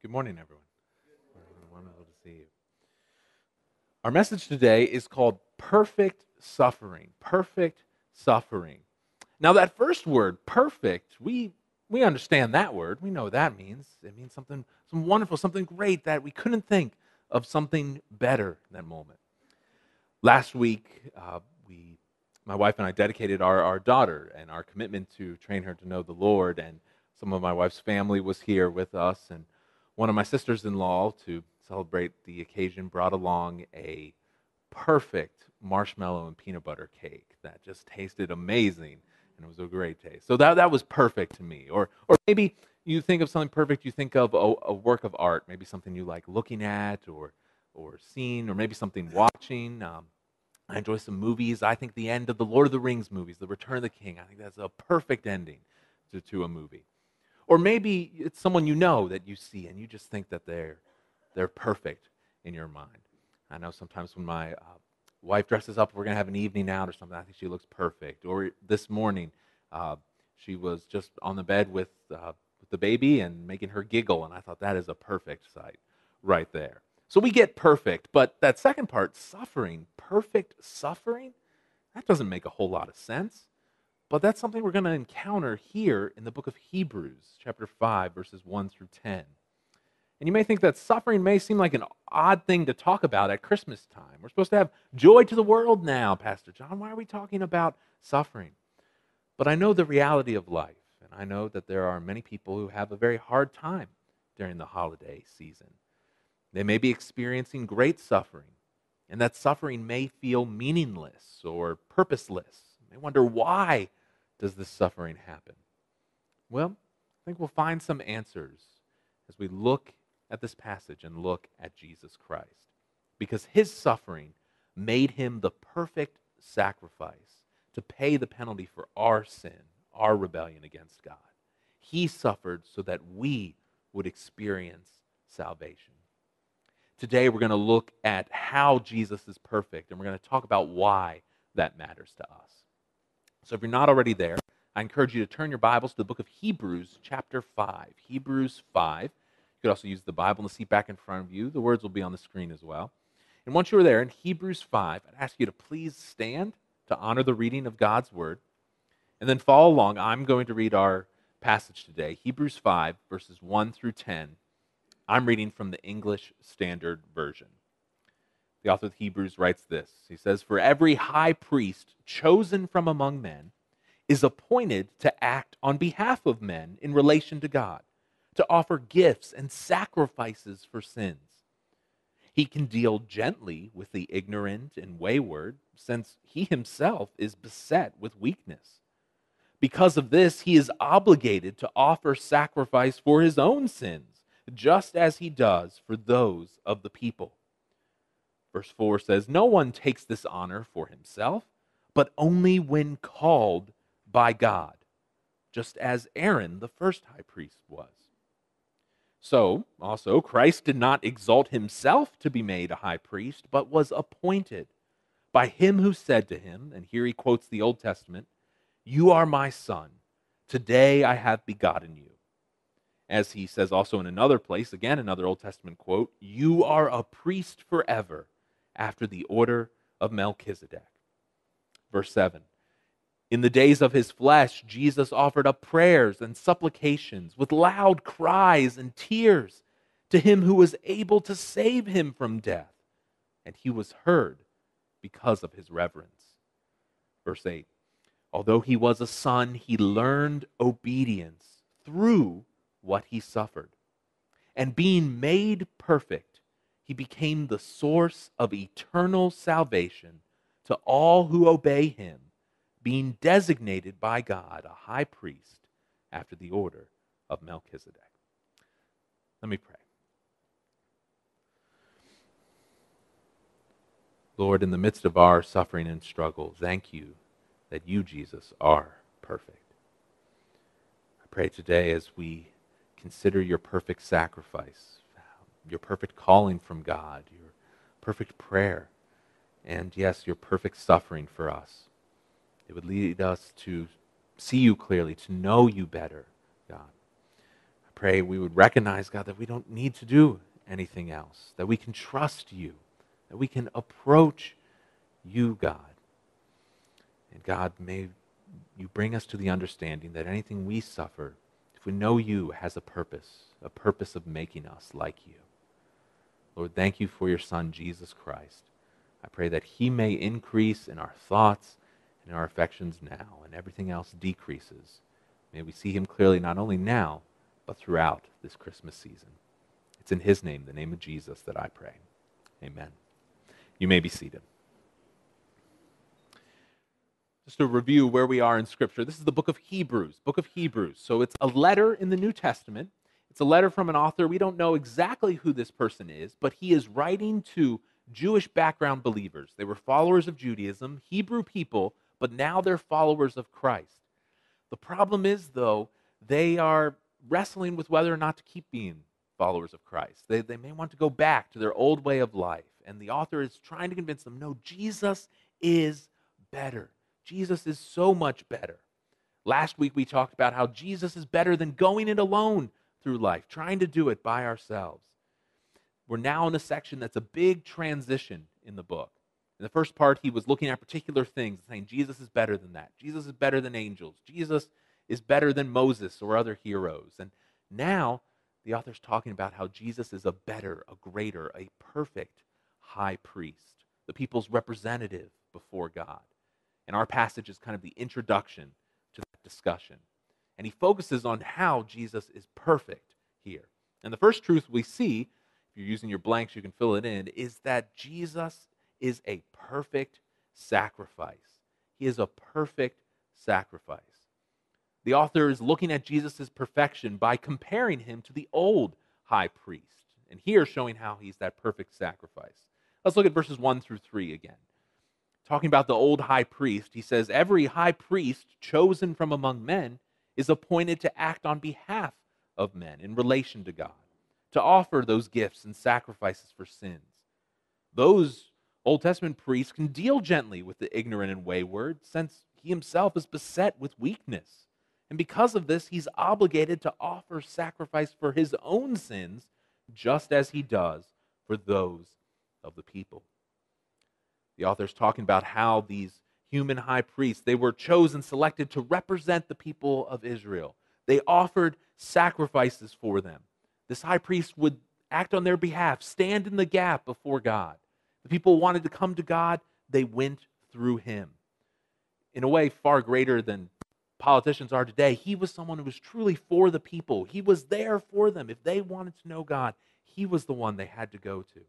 Good morning, everyone. Wonderful to see you. Our message today is called perfect suffering. Perfect suffering. Now, that first word, perfect, we, we understand that word. We know what that means. It means something, something wonderful, something great that we couldn't think of something better that moment. Last week, uh, we, my wife and I dedicated our, our daughter and our commitment to train her to know the Lord. And some of my wife's family was here with us. And one of my sisters in law, to celebrate the occasion, brought along a perfect marshmallow and peanut butter cake that just tasted amazing and it was a great taste. So that, that was perfect to me. Or, or maybe you think of something perfect, you think of a, a work of art, maybe something you like looking at or, or seeing, or maybe something watching. Um, I enjoy some movies. I think the end of the Lord of the Rings movies, The Return of the King, I think that's a perfect ending to, to a movie. Or maybe it's someone you know that you see and you just think that they're, they're perfect in your mind. I know sometimes when my uh, wife dresses up, we're going to have an evening out or something, I think she looks perfect. Or this morning, uh, she was just on the bed with, uh, with the baby and making her giggle, and I thought that is a perfect sight right there. So we get perfect, but that second part, suffering, perfect suffering, that doesn't make a whole lot of sense. But that's something we're going to encounter here in the book of Hebrews, chapter 5, verses 1 through 10. And you may think that suffering may seem like an odd thing to talk about at Christmas time. We're supposed to have joy to the world now, Pastor John. Why are we talking about suffering? But I know the reality of life, and I know that there are many people who have a very hard time during the holiday season. They may be experiencing great suffering, and that suffering may feel meaningless or purposeless. They wonder why does this suffering happen? Well, I think we'll find some answers as we look at this passage and look at Jesus Christ. Because his suffering made him the perfect sacrifice to pay the penalty for our sin, our rebellion against God. He suffered so that we would experience salvation. Today, we're going to look at how Jesus is perfect, and we're going to talk about why that matters to us. So if you're not already there, I encourage you to turn your Bibles to the book of Hebrews, chapter 5. Hebrews 5. You could also use the Bible in the seat back in front of you. The words will be on the screen as well. And once you're there in Hebrews 5, I'd ask you to please stand to honor the reading of God's word. And then follow along. I'm going to read our passage today, Hebrews 5, verses 1 through 10. I'm reading from the English Standard Version. The author of Hebrews writes this He says, For every high priest chosen from among men is appointed to act on behalf of men in relation to God, to offer gifts and sacrifices for sins. He can deal gently with the ignorant and wayward, since he himself is beset with weakness. Because of this, he is obligated to offer sacrifice for his own sins, just as he does for those of the people. Verse 4 says, No one takes this honor for himself, but only when called by God, just as Aaron, the first high priest, was. So, also, Christ did not exalt himself to be made a high priest, but was appointed by him who said to him, and here he quotes the Old Testament, You are my son. Today I have begotten you. As he says also in another place, again, another Old Testament quote, You are a priest forever after the order of Melchizedek. Verse 7 In the days of his flesh, Jesus offered up prayers and supplications with loud cries and tears to him who was able to save him from death, and he was heard because of his reverence. Verse 8 Although he was a son, he learned obedience through what he suffered. And being made perfect, he became the source of eternal salvation to all who obey him, being designated by God a high priest after the order of Melchizedek. Let me pray. Lord, in the midst of our suffering and struggle, thank you that you, Jesus, are perfect. I pray today as we consider your perfect sacrifice your perfect calling from God, your perfect prayer, and yes, your perfect suffering for us. It would lead us to see you clearly, to know you better, God. I pray we would recognize, God, that we don't need to do anything else, that we can trust you, that we can approach you, God. And God, may you bring us to the understanding that anything we suffer, if we know you, has a purpose, a purpose of making us like you. Lord, thank you for your Son, Jesus Christ. I pray that he may increase in our thoughts and in our affections now, and everything else decreases. May we see him clearly not only now, but throughout this Christmas season. It's in his name, the name of Jesus, that I pray. Amen. You may be seated. Just to review where we are in Scripture, this is the book of Hebrews, book of Hebrews. So it's a letter in the New Testament. It's a letter from an author. We don't know exactly who this person is, but he is writing to Jewish background believers. They were followers of Judaism, Hebrew people, but now they're followers of Christ. The problem is, though, they are wrestling with whether or not to keep being followers of Christ. They, they may want to go back to their old way of life. And the author is trying to convince them no, Jesus is better. Jesus is so much better. Last week we talked about how Jesus is better than going it alone through life, trying to do it by ourselves. We're now in a section that's a big transition in the book. In the first part, he was looking at particular things, saying Jesus is better than that. Jesus is better than angels. Jesus is better than Moses or other heroes. And now the author's talking about how Jesus is a better, a greater, a perfect high priest, the people's representative before God. And our passage is kind of the introduction to that discussion. And he focuses on how Jesus is perfect here. And the first truth we see, if you're using your blanks, you can fill it in, is that Jesus is a perfect sacrifice. He is a perfect sacrifice. The author is looking at Jesus' perfection by comparing him to the old high priest, and here showing how he's that perfect sacrifice. Let's look at verses 1 through 3 again. Talking about the old high priest, he says, Every high priest chosen from among men is appointed to act on behalf of men in relation to God, to offer those gifts and sacrifices for sins. Those Old Testament priests can deal gently with the ignorant and wayward, since he himself is beset with weakness. And because of this, he's obligated to offer sacrifice for his own sins, just as he does for those of the people. The author's talking about how these human high priests, they were chosen, selected to represent the people of Israel. They offered sacrifices for them. This high priest would act on their behalf, stand in the gap before God. The people wanted to come to God, they went through him. In a way, far greater than politicians are today, he was someone who was truly for the people. He was there for them. If they wanted to know God, he was the one they had to go to.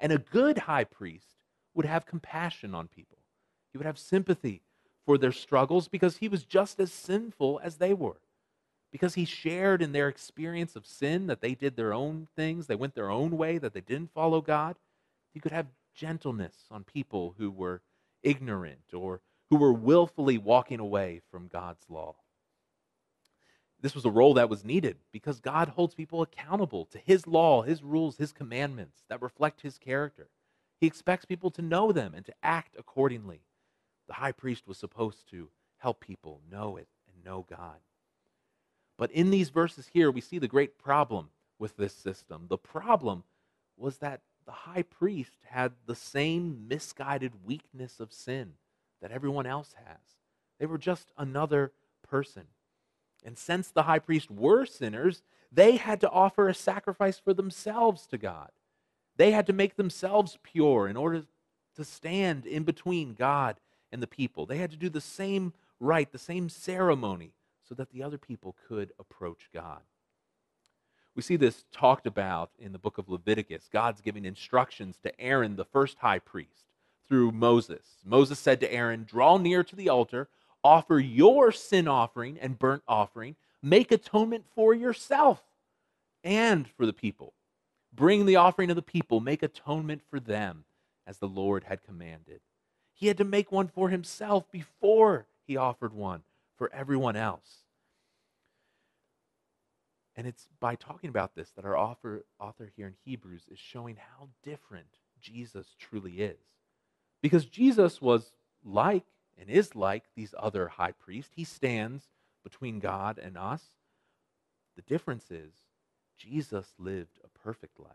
And a good high priest would have compassion on people, he would have sympathy for their struggles because he was just as sinful as they were. Because he shared in their experience of sin, that they did their own things, they went their own way, that they didn't follow God. He could have gentleness on people who were ignorant or who were willfully walking away from God's law. This was a role that was needed because God holds people accountable to His law, His rules, His commandments that reflect His character. He expects people to know them and to act accordingly. The high priest was supposed to help people know it and know God. But in these verses here, we see the great problem with this system. The problem was that the high priest had the same misguided weakness of sin that everyone else has. They were just another person. And since the high priest were sinners, they had to offer a sacrifice for themselves to God. They had to make themselves pure in order to stand in between God and the people. They had to do the same rite, the same ceremony, so that the other people could approach God. We see this talked about in the book of Leviticus. God's giving instructions to Aaron, the first high priest, through Moses. Moses said to Aaron, Draw near to the altar, offer your sin offering and burnt offering, make atonement for yourself and for the people. Bring the offering of the people, make atonement for them, as the Lord had commanded. He had to make one for himself before he offered one for everyone else. And it's by talking about this that our author, author here in Hebrews is showing how different Jesus truly is. Because Jesus was like and is like these other high priests. He stands between God and us. The difference is Jesus lived a perfect life.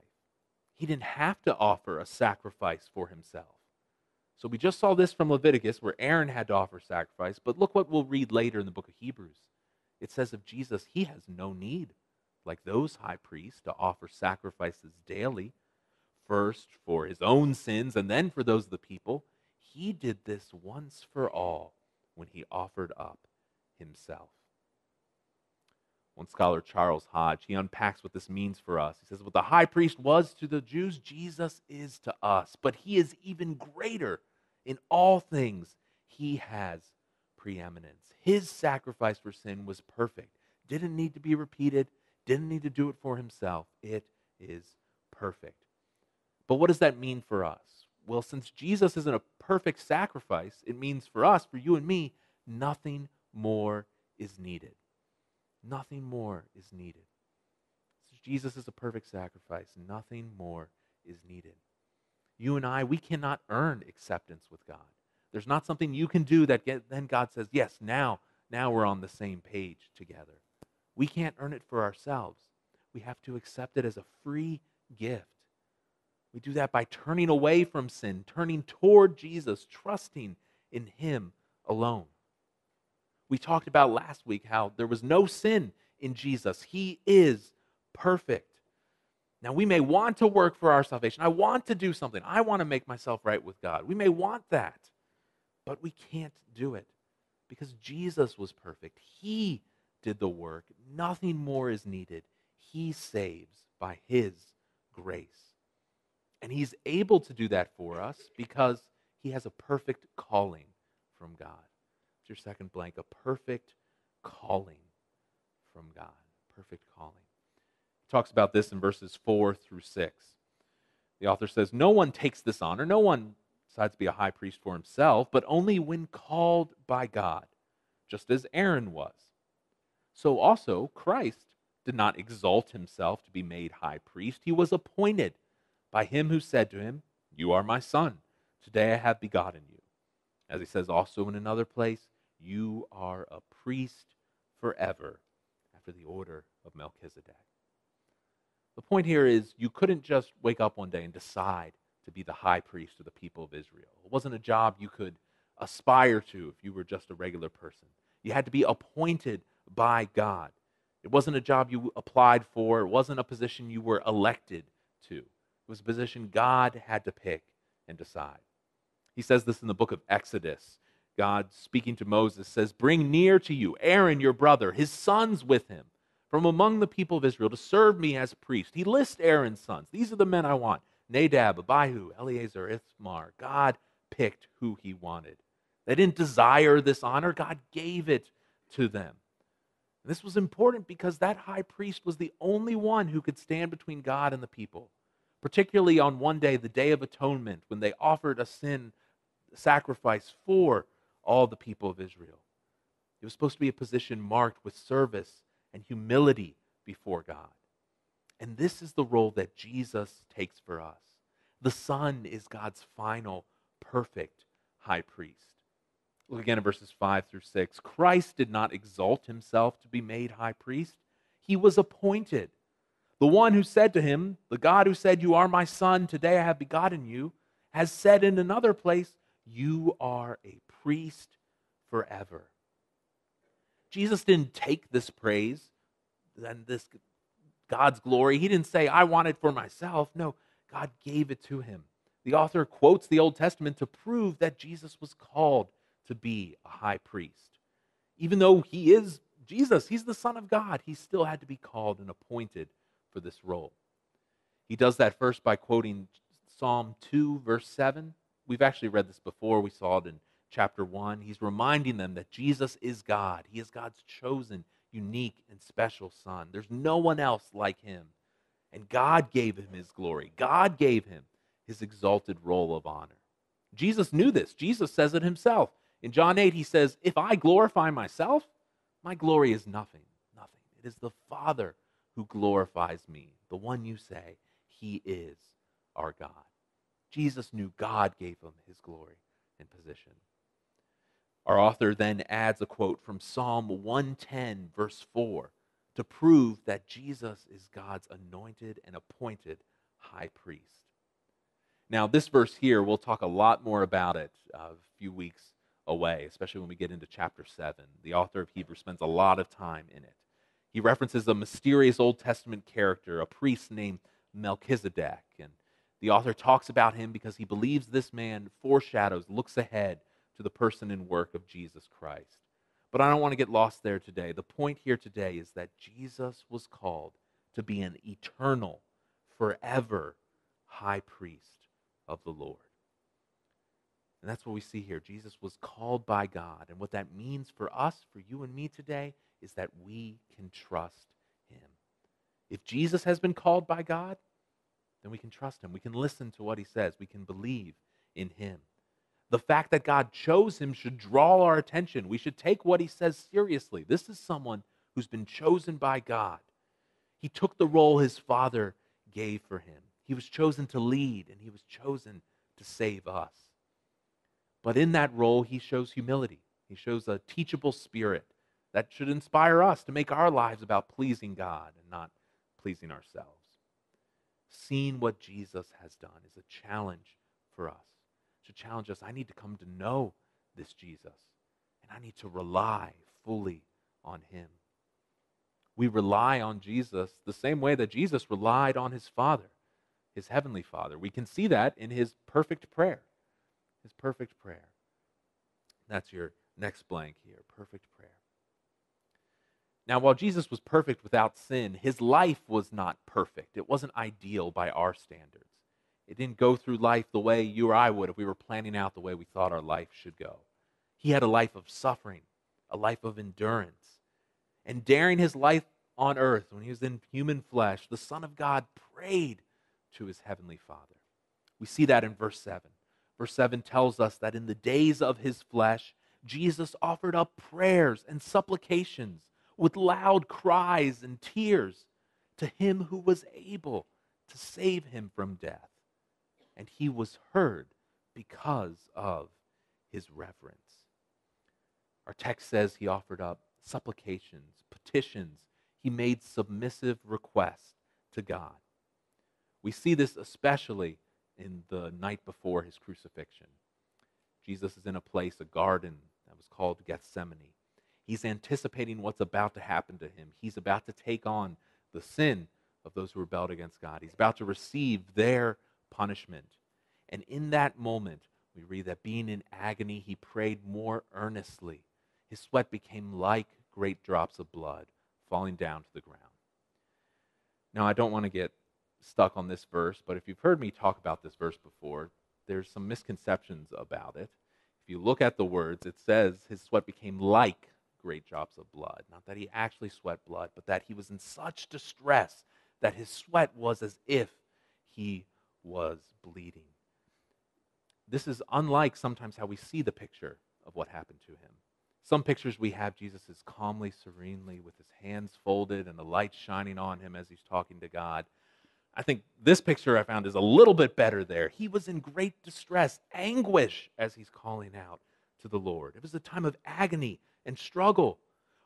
He didn't have to offer a sacrifice for himself. So we just saw this from Leviticus where Aaron had to offer sacrifice, but look what we'll read later in the book of Hebrews. It says of Jesus, he has no need, like those high priests, to offer sacrifices daily, first for his own sins and then for those of the people. He did this once for all when he offered up himself. One scholar, Charles Hodge, he unpacks what this means for us. He says, What the high priest was to the Jews, Jesus is to us, but he is even greater. In all things, he has preeminence. His sacrifice for sin was perfect, didn't need to be repeated, didn't need to do it for himself. It is perfect. But what does that mean for us? Well, since Jesus isn't a perfect sacrifice, it means for us, for you and me, nothing more is needed. Nothing more is needed. Since Jesus is a perfect sacrifice. Nothing more is needed. You and I, we cannot earn acceptance with God. There's not something you can do that get, then God says, yes, now, now we're on the same page together. We can't earn it for ourselves. We have to accept it as a free gift. We do that by turning away from sin, turning toward Jesus, trusting in Him alone. We talked about last week how there was no sin in Jesus. He is perfect. Now, we may want to work for our salvation. I want to do something. I want to make myself right with God. We may want that, but we can't do it because Jesus was perfect. He did the work. Nothing more is needed. He saves by His grace. And He's able to do that for us because He has a perfect calling from God It's your second blank, a perfect calling from God. Perfect calling. Talks about this in verses 4 through 6. The author says, No one takes this honor. No one decides to be a high priest for himself, but only when called by God, just as Aaron was. So also, Christ did not exalt himself to be made high priest. He was appointed by him who said to him, You are my son. Today I have begotten you. As he says also in another place, you are a priest forever after the order of Melchizedek. The point here is you couldn't just wake up one day and decide to be the high priest of the people of Israel. It wasn't a job you could aspire to if you were just a regular person. You had to be appointed by God. It wasn't a job you applied for, it wasn't a position you were elected to. It was a position God had to pick and decide. He says this in the book of Exodus God speaking to Moses says, Bring near to you Aaron, your brother, his sons with him, from among the people of Israel, to serve me as priest. He lists Aaron's sons. These are the men I want Nadab, Abihu, Eleazar, Ithamar. God picked who he wanted. They didn't desire this honor, God gave it to them. And this was important because that high priest was the only one who could stand between God and the people, particularly on one day, the Day of Atonement, when they offered a sin sacrifice for all the people of Israel. It was supposed to be a position marked with service and humility before God. And this is the role that Jesus takes for us. The Son is God's final, perfect high priest. Look again at verses 5 through 6. Christ did not exalt himself to be made high priest, he was appointed. The one who said to him, The God who said, You are my son, today I have begotten you, has said in another place, You are a priest forever. Jesus didn't take this praise and this God's glory. He didn't say, I want it for myself. No, God gave it to him. The author quotes the Old Testament to prove that Jesus was called to be a high priest. Even though he is Jesus, he's the Son of God, he still had to be called and appointed for this role. He does that first by quoting Psalm 2, verse 7. We've actually read this before. We saw it in chapter 1. He's reminding them that Jesus is God. He is God's chosen, unique, and special Son. There's no one else like him. And God gave him his glory, God gave him his exalted role of honor. Jesus knew this. Jesus says it himself. In John 8, he says, If I glorify myself, my glory is nothing. Nothing. It is the Father who glorifies me, the one you say, He is our God. Jesus knew God gave him his glory and position. Our author then adds a quote from Psalm 110, verse 4, to prove that Jesus is God's anointed and appointed high priest. Now, this verse here, we'll talk a lot more about it a few weeks away, especially when we get into chapter 7. The author of Hebrews spends a lot of time in it. He references a mysterious Old Testament character, a priest named Melchizedek. And the author talks about him because he believes this man foreshadows, looks ahead to the person and work of Jesus Christ. But I don't want to get lost there today. The point here today is that Jesus was called to be an eternal, forever high priest of the Lord. And that's what we see here. Jesus was called by God. And what that means for us, for you and me today, is that we can trust him. If Jesus has been called by God, then we can trust him. We can listen to what he says. We can believe in him. The fact that God chose him should draw our attention. We should take what he says seriously. This is someone who's been chosen by God. He took the role his father gave for him. He was chosen to lead, and he was chosen to save us. But in that role, he shows humility. He shows a teachable spirit that should inspire us to make our lives about pleasing God and not pleasing ourselves. Seeing what Jesus has done is a challenge for us. To challenge us, I need to come to know this Jesus, and I need to rely fully on him. We rely on Jesus the same way that Jesus relied on his Father, his heavenly Father. We can see that in his perfect prayer his perfect prayer. That's your next blank here perfect prayer. Now, while Jesus was perfect without sin, his life was not perfect. It wasn't ideal by our standards. It didn't go through life the way you or I would if we were planning out the way we thought our life should go. He had a life of suffering, a life of endurance. And daring his life on earth, when he was in human flesh, the Son of God prayed to his heavenly Father. We see that in verse 7. Verse 7 tells us that in the days of his flesh, Jesus offered up prayers and supplications with loud cries and tears to him who was able to save him from death. And he was heard because of his reverence. Our text says he offered up supplications, petitions, he made submissive requests to God. We see this especially in the night before his crucifixion. Jesus is in a place, a garden that was called Gethsemane. He's anticipating what's about to happen to him. He's about to take on the sin of those who rebelled against God. He's about to receive their punishment. And in that moment, we read that being in agony, he prayed more earnestly. His sweat became like great drops of blood falling down to the ground. Now, I don't want to get stuck on this verse, but if you've heard me talk about this verse before, there's some misconceptions about it. If you look at the words, it says his sweat became like great drops of blood. Not that he actually sweat blood, but that he was in such distress that his sweat was as if he was bleeding. This is unlike sometimes how we see the picture of what happened to him. Some pictures we have Jesus is calmly, serenely, with his hands folded and the light shining on him as he's talking to God. I think this picture I found is a little bit better there. He was in great distress, anguish, as he's calling out to the Lord. It was a time of agony and struggle.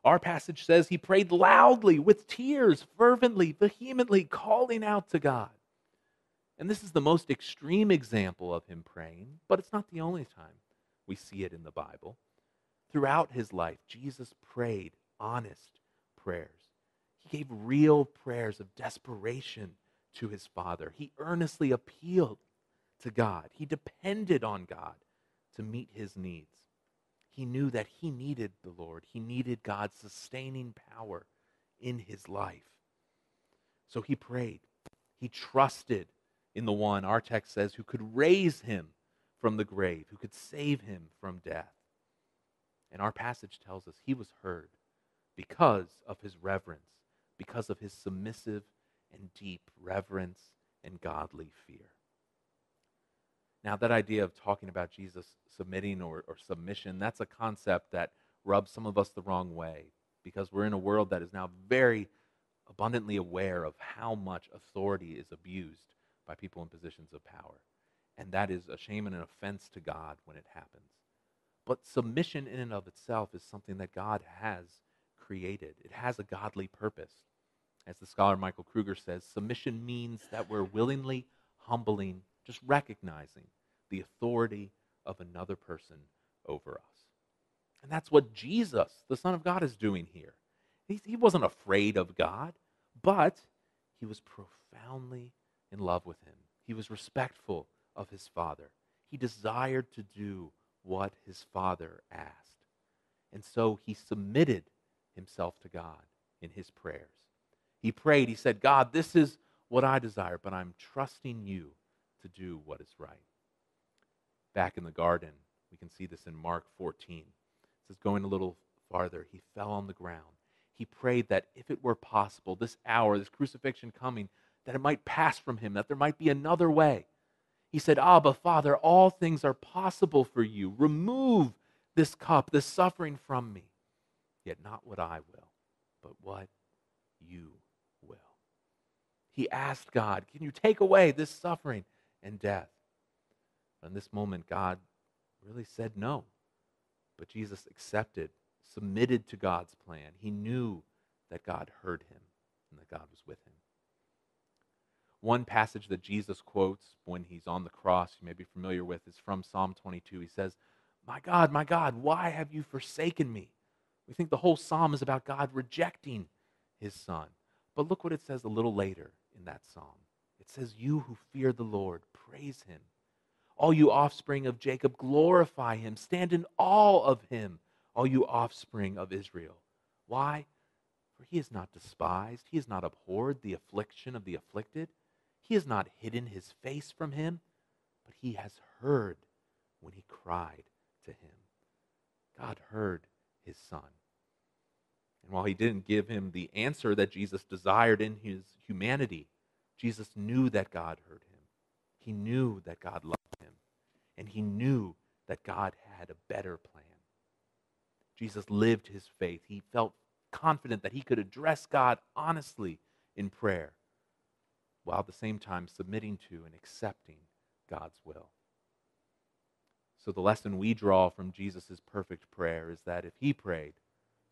Our passage says he prayed loudly, with tears, fervently, vehemently, calling out to God. And this is the most extreme example of him praying, but it's not the only time we see it in the Bible. Throughout his life, Jesus prayed honest prayers. He gave real prayers of desperation to his Father. He earnestly appealed to God. He depended on God to meet his needs. He knew that he needed the Lord, he needed God's sustaining power in his life. So he prayed. He trusted in the one, our text says, who could raise him from the grave, who could save him from death. And our passage tells us he was heard because of his reverence, because of his submissive and deep reverence and godly fear. Now, that idea of talking about Jesus submitting or, or submission, that's a concept that rubs some of us the wrong way because we're in a world that is now very abundantly aware of how much authority is abused by people in positions of power. And that is a shame and an offense to God when it happens. But submission in and of itself is something that God has created, it has a godly purpose. As the scholar Michael Kruger says, submission means that we're willingly humbling, just recognizing the authority of another person over us. And that's what Jesus, the Son of God, is doing here. He, he wasn't afraid of God, but he was profoundly in love with him. He was respectful of his Father. He desired to do what his Father asked. And so he submitted himself to God in his prayers. He prayed, he said, God, this is what I desire, but I'm trusting you to do what is right. Back in the garden, we can see this in Mark 14. It says, going a little farther, he fell on the ground. He prayed that if it were possible, this hour, this crucifixion coming, that it might pass from him, that there might be another way. He said, Abba, Father, all things are possible for you. Remove this cup, this suffering from me. Yet not what I will, but what you will. He asked God, Can you take away this suffering and death? in this moment, God really said no. But Jesus accepted, submitted to God's plan. He knew that God heard him and that God was with him. One passage that Jesus quotes when he's on the cross, you may be familiar with, is from Psalm 22. He says, My God, my God, why have you forsaken me? We think the whole psalm is about God rejecting his son. But look what it says a little later in that psalm. It says, You who fear the Lord, praise him. All you offspring of Jacob, glorify him. Stand in awe of him, all you offspring of Israel. Why? For he is not despised, he has not abhorred the affliction of the afflicted. He has not hidden his face from him, but he has heard when he cried to him. God heard his son. And while he didn't give him the answer that Jesus desired in his humanity, Jesus knew that God heard him. He knew that God loved him. And he knew that God had a better plan. Jesus lived his faith. He felt confident that he could address God honestly in prayer while at the same time submitting to and accepting God's will. So, the lesson we draw from Jesus' perfect prayer is that if he prayed,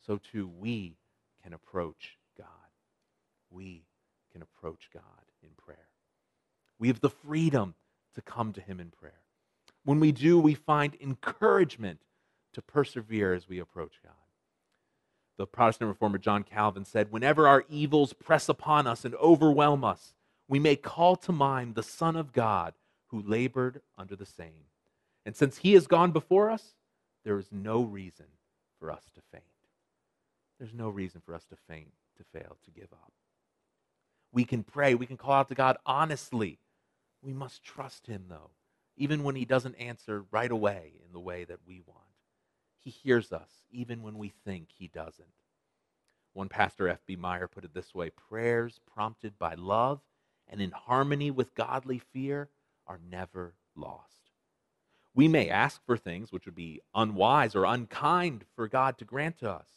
so too we can approach God. We can approach God in prayer. We have the freedom to come to him in prayer. When we do, we find encouragement to persevere as we approach God. The Protestant reformer John Calvin said, Whenever our evils press upon us and overwhelm us, we may call to mind the Son of God who labored under the same. And since he has gone before us, there is no reason for us to faint. There's no reason for us to faint, to fail, to give up. We can pray, we can call out to God honestly. We must trust him, though, even when he doesn't answer right away in the way that we want. He hears us, even when we think he doesn't. One pastor, F.B. Meyer, put it this way prayers prompted by love and in harmony with godly fear are never lost. We may ask for things which would be unwise or unkind for God to grant to us,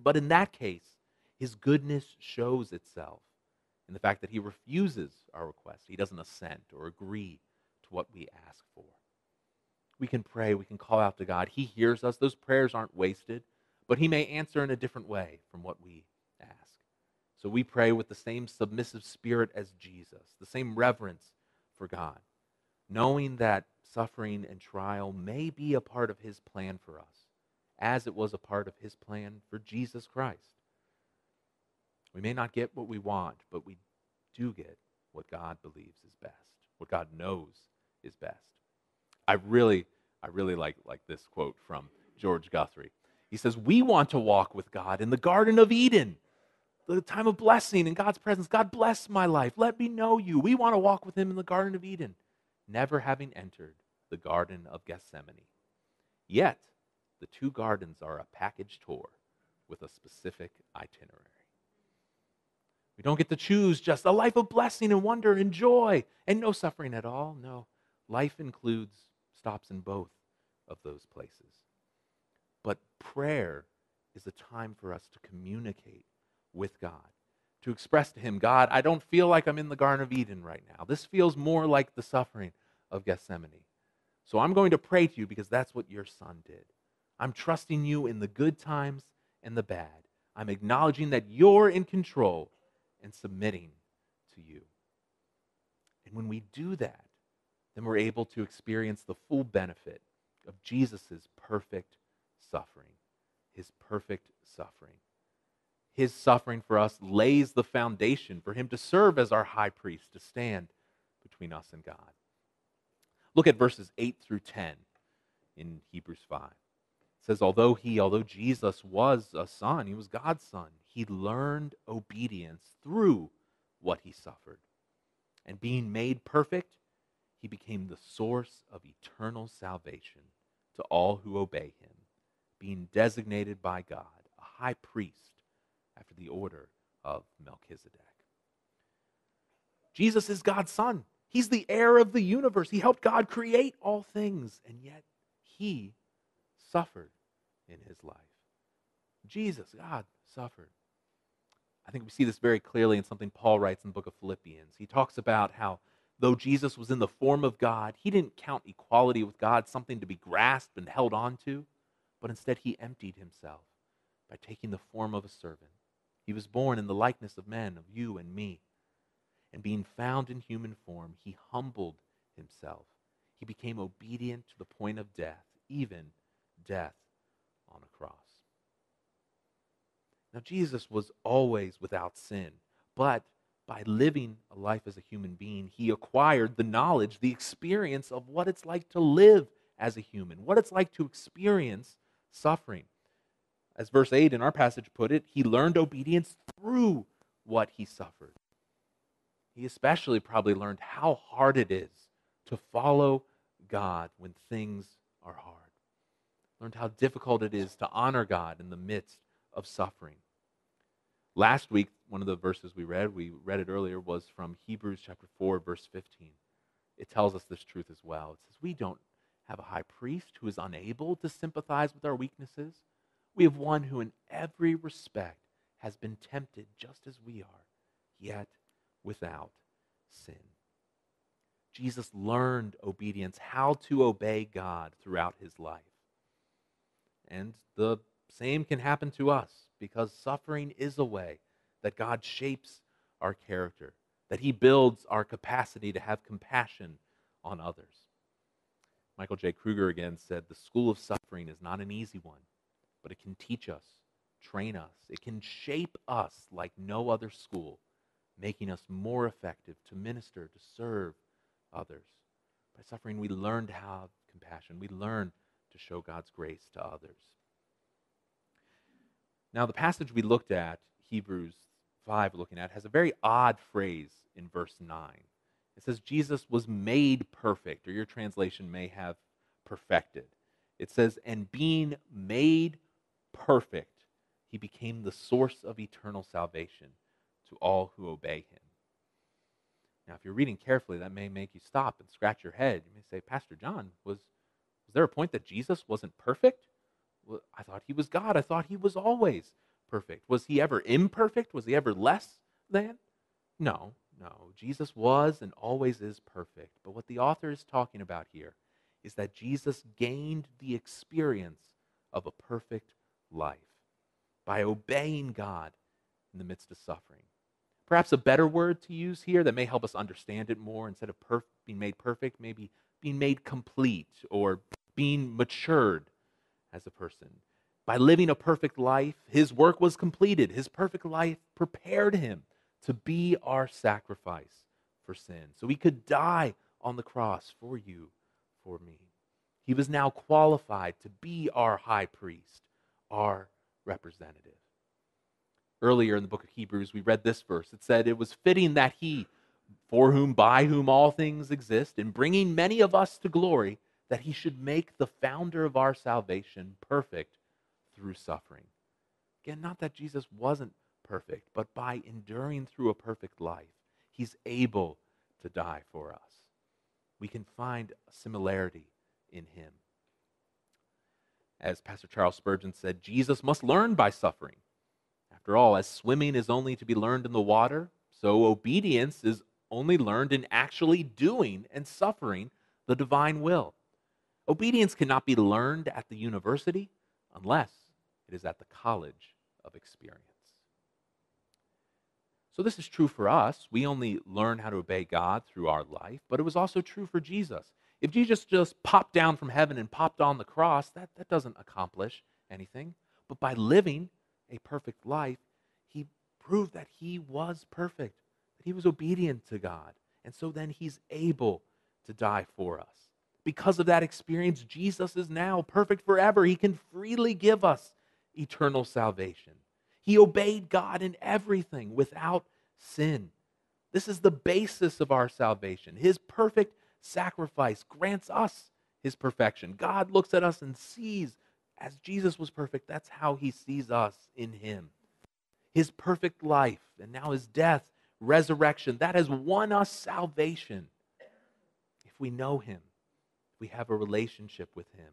but in that case, his goodness shows itself in the fact that he refuses our request. He doesn't assent or agree to what we ask for. We can pray, we can call out to God. He hears us. Those prayers aren't wasted, but he may answer in a different way from what we. So we pray with the same submissive spirit as Jesus, the same reverence for God, knowing that suffering and trial may be a part of his plan for us, as it was a part of his plan for Jesus Christ. We may not get what we want, but we do get what God believes is best, what God knows is best. I really, I really like, like this quote from George Guthrie. He says, We want to walk with God in the Garden of Eden, the time of blessing in God's presence. God bless my life. Let me know you. We want to walk with Him in the Garden of Eden, never having entered the Garden of Gethsemane. Yet, the two gardens are a package tour with a specific itinerary. We don't get to choose just a life of blessing and wonder and joy and no suffering at all. No, life includes stops in both of those places. But prayer is a time for us to communicate with God, to express to Him, God, I don't feel like I'm in the Garden of Eden right now. This feels more like the suffering of Gethsemane. So I'm going to pray to you because that's what your son did. I'm trusting you in the good times and the bad. I'm acknowledging that you're in control and submitting to you. And when we do that, then we're able to experience the full benefit of Jesus' perfect suffering. His perfect suffering. His suffering for us lays the foundation for him to serve as our high priest, to stand between us and God. Look at verses 8 through 10 in Hebrews 5. It says, Although he, although Jesus was a son, he was God's son, he learned obedience through what he suffered. And being made perfect, he became the source of eternal salvation to all who obey him, being designated by God a high priest after the order of Melchizedek. Jesus is God's son. He's the heir of the universe. He helped God create all things, and yet he suffered in his life. Jesus, God, suffered. I think we see this very clearly in something Paul writes in the book of Philippians. He talks about how, though Jesus was in the form of God, he didn't count equality with God something to be grasped and held on to, but instead he emptied himself by taking the form of a servant. He was born in the likeness of men, of you and me and being found in human form, he humbled himself. He became obedient to the point of death, even death on a cross. Now, Jesus was always without sin, but by living a life as a human being, he acquired the knowledge, the experience of what it's like to live as a human, what it's like to experience suffering. As verse 8 in our passage put it, he learned obedience through what he suffered he especially probably learned how hard it is to follow God when things are hard. Learned how difficult it is to honor God in the midst of suffering. Last week, one of the verses we read, we read it earlier, was from Hebrews chapter 4, verse 15. It tells us this truth as well. It says, We don't have a high priest who is unable to sympathize with our weaknesses. We have one who, in every respect, has been tempted just as we are, yet without sin. Jesus learned obedience, how to obey God throughout his life. And the same can happen to us because suffering is a way that God shapes our character, that he builds our capacity to have compassion on others. Michael J. Kruger again said the school of suffering is not an easy one, but it can teach us, train us, it can shape us like no other school making us more effective to minister, to serve others. By suffering, we learn to have compassion. We learn to show God's grace to others. Now, the passage we looked at, Hebrews 5, looking at, has a very odd phrase in verse 9. It says, Jesus was made perfect, or your translation may have perfected. It says, and being made perfect, he became the source of eternal salvation to all who obey him. Now, if you're reading carefully, that may make you stop and scratch your head. You may say, Pastor John, was, was there a point that Jesus wasn't perfect? Well, I thought he was God. I thought he was always perfect. Was he ever imperfect? Was he ever less than? No, no. Jesus was and always is perfect. But what the author is talking about here is that Jesus gained the experience of a perfect life by obeying God in the midst of suffering. Perhaps a better word to use here that may help us understand it more instead of perf- being made perfect, maybe being made complete or being matured as a person. By living a perfect life, his work was completed. His perfect life prepared him to be our sacrifice for sin. So he could die on the cross for you, for me. He was now qualified to be our high priest, our representative. Earlier in the book of Hebrews, we read this verse. It said, It was fitting that he, for whom, by whom all things exist, in bringing many of us to glory, that he should make the founder of our salvation perfect through suffering. Again, not that Jesus wasn't perfect, but by enduring through a perfect life, he's able to die for us. We can find a similarity in him. As Pastor Charles Spurgeon said, Jesus must learn by suffering. After all, as swimming is only to be learned in the water, so obedience is only learned in actually doing and suffering the divine will. Obedience cannot be learned at the university unless it is at the college of experience. So, this is true for us. We only learn how to obey God through our life, but it was also true for Jesus. If Jesus just popped down from heaven and popped on the cross, that, that doesn't accomplish anything. But by living a perfect life, he proved that he was perfect, that he was obedient to God. And so then he's able to die for us. Because of that experience, Jesus is now perfect forever. He can freely give us eternal salvation. He obeyed God in everything without sin. This is the basis of our salvation. His perfect sacrifice grants us his perfection. God looks at us and sees, as Jesus was perfect, that's how he sees us in him. His perfect life, and now his death, resurrection, that has won us salvation. If we know him, we have a relationship with him,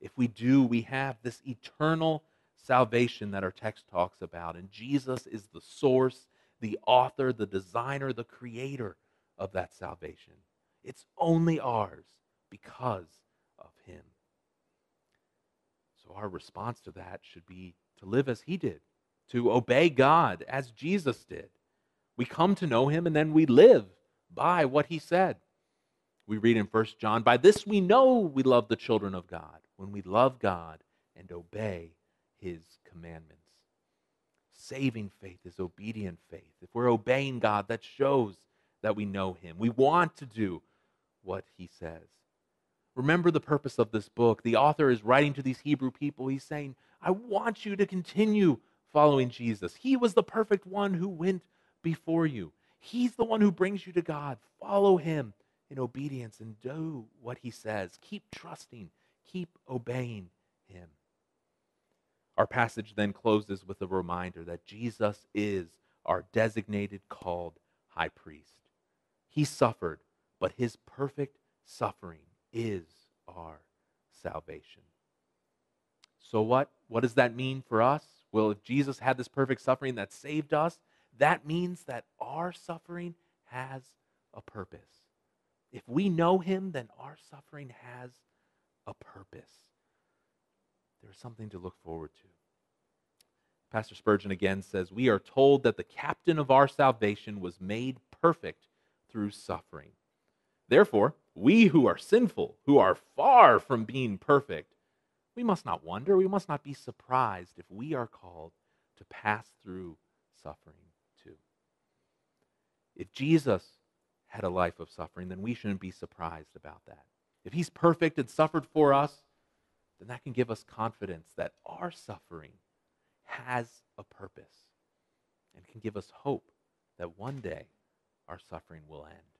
if we do, we have this eternal salvation that our text talks about. And Jesus is the source, the author, the designer, the creator of that salvation. It's only ours because of him. So our response to that should be to live as he did, to obey God as Jesus did. We come to know him and then we live by what he said. We read in 1 John, By this we know we love the children of God, when we love God and obey his commandments. Saving faith is obedient faith. If we're obeying God, that shows that we know him. We want to do what he says. Remember the purpose of this book. The author is writing to these Hebrew people. He's saying, I want you to continue following Jesus. He was the perfect one who went before you. He's the one who brings you to God. Follow him in obedience and do what he says. Keep trusting, keep obeying him. Our passage then closes with a reminder that Jesus is our designated, called high priest. He suffered, but his perfect suffering is our salvation. So, what, what does that mean for us? Well, if Jesus had this perfect suffering that saved us, that means that our suffering has a purpose. If we know him, then our suffering has a purpose. There's something to look forward to. Pastor Spurgeon again says, We are told that the captain of our salvation was made perfect through suffering. Therefore, we who are sinful, who are far from being perfect, we must not wonder, we must not be surprised if we are called to pass through suffering too. If Jesus had a life of suffering, then we shouldn't be surprised about that. If he's perfect and suffered for us, then that can give us confidence that our suffering has a purpose and can give us hope that one day our suffering will end.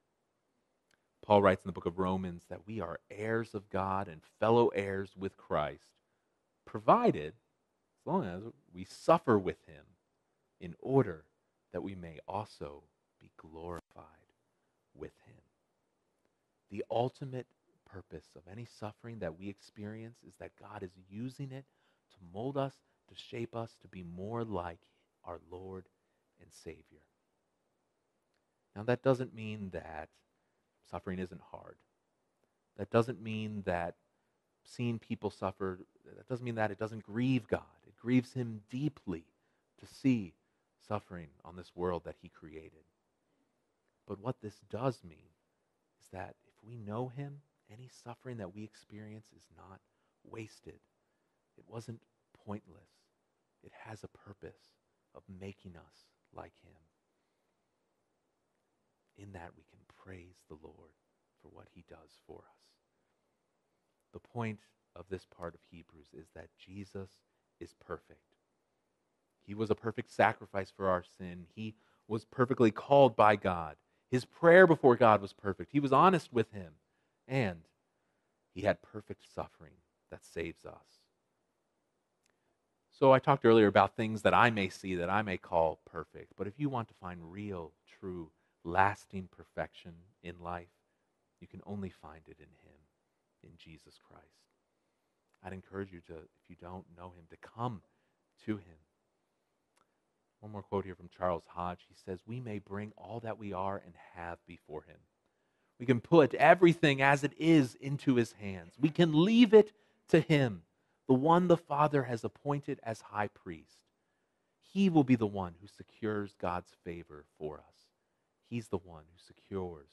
Paul writes in the book of Romans that we are heirs of God and fellow heirs with Christ, provided, as long as we suffer with him, in order that we may also be glorified with him. The ultimate purpose of any suffering that we experience is that God is using it to mold us, to shape us to be more like our Lord and Savior. Now, that doesn't mean that suffering isn't hard. That doesn't mean that seeing people suffer, that doesn't mean that it doesn't grieve God. It grieves Him deeply to see suffering on this world that He created. But what this does mean is that if we know Him, any suffering that we experience is not wasted. It wasn't pointless. It has a purpose of making us like Him. In that, we can praise the Lord for what He does for us. The point of this part of Hebrews is that Jesus is perfect. He was a perfect sacrifice for our sin. He was perfectly called by God. His prayer before God was perfect. He was honest with Him. And He had perfect suffering that saves us. So I talked earlier about things that I may see that I may call perfect. But if you want to find real, true, lasting perfection in life, you can only find it in Him, in Jesus Christ. I'd encourage you to, if you don't know Him, to come to Him. One more quote here from Charles Hodge. He says, We may bring all that we are and have before Him. We can put everything as it is into His hands. We can leave it to Him the one the Father has appointed as high priest. He will be the one who secures God's favor for us. He's the one who secures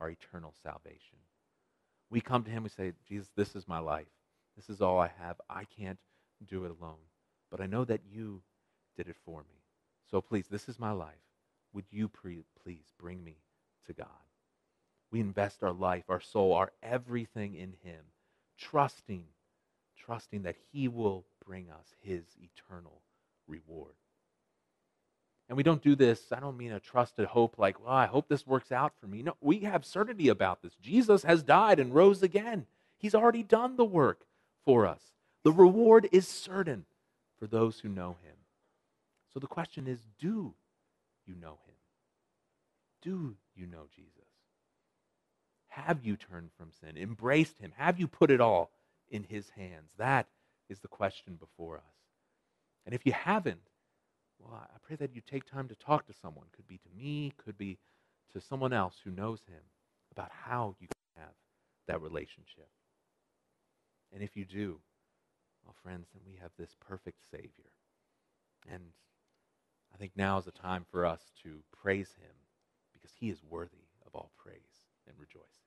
our eternal salvation. We come to Him, we say, Jesus, this is my life. This is all I have. I can't do it alone. But I know that you did it for me. So please, this is my life. Would you pre- please bring me to God? We invest our life, our soul, our everything in Him, trusting, trusting that He will bring us His eternal reward. And we don't do this, I don't mean a trusted hope like, well, I hope this works out for me. No, we have certainty about this. Jesus has died and rose again. He's already done the work for us. The reward is certain for those who know him. So the question is do you know him? Do you know Jesus? Have you turned from sin, embraced him? Have you put it all in his hands? That is the question before us. And if you haven't, well, I pray that you take time to talk to someone. Could be to me, could be to someone else who knows him about how you can have that relationship. And if you do, well, friends, then we have this perfect Savior. And I think now is the time for us to praise him because he is worthy of all praise and rejoice.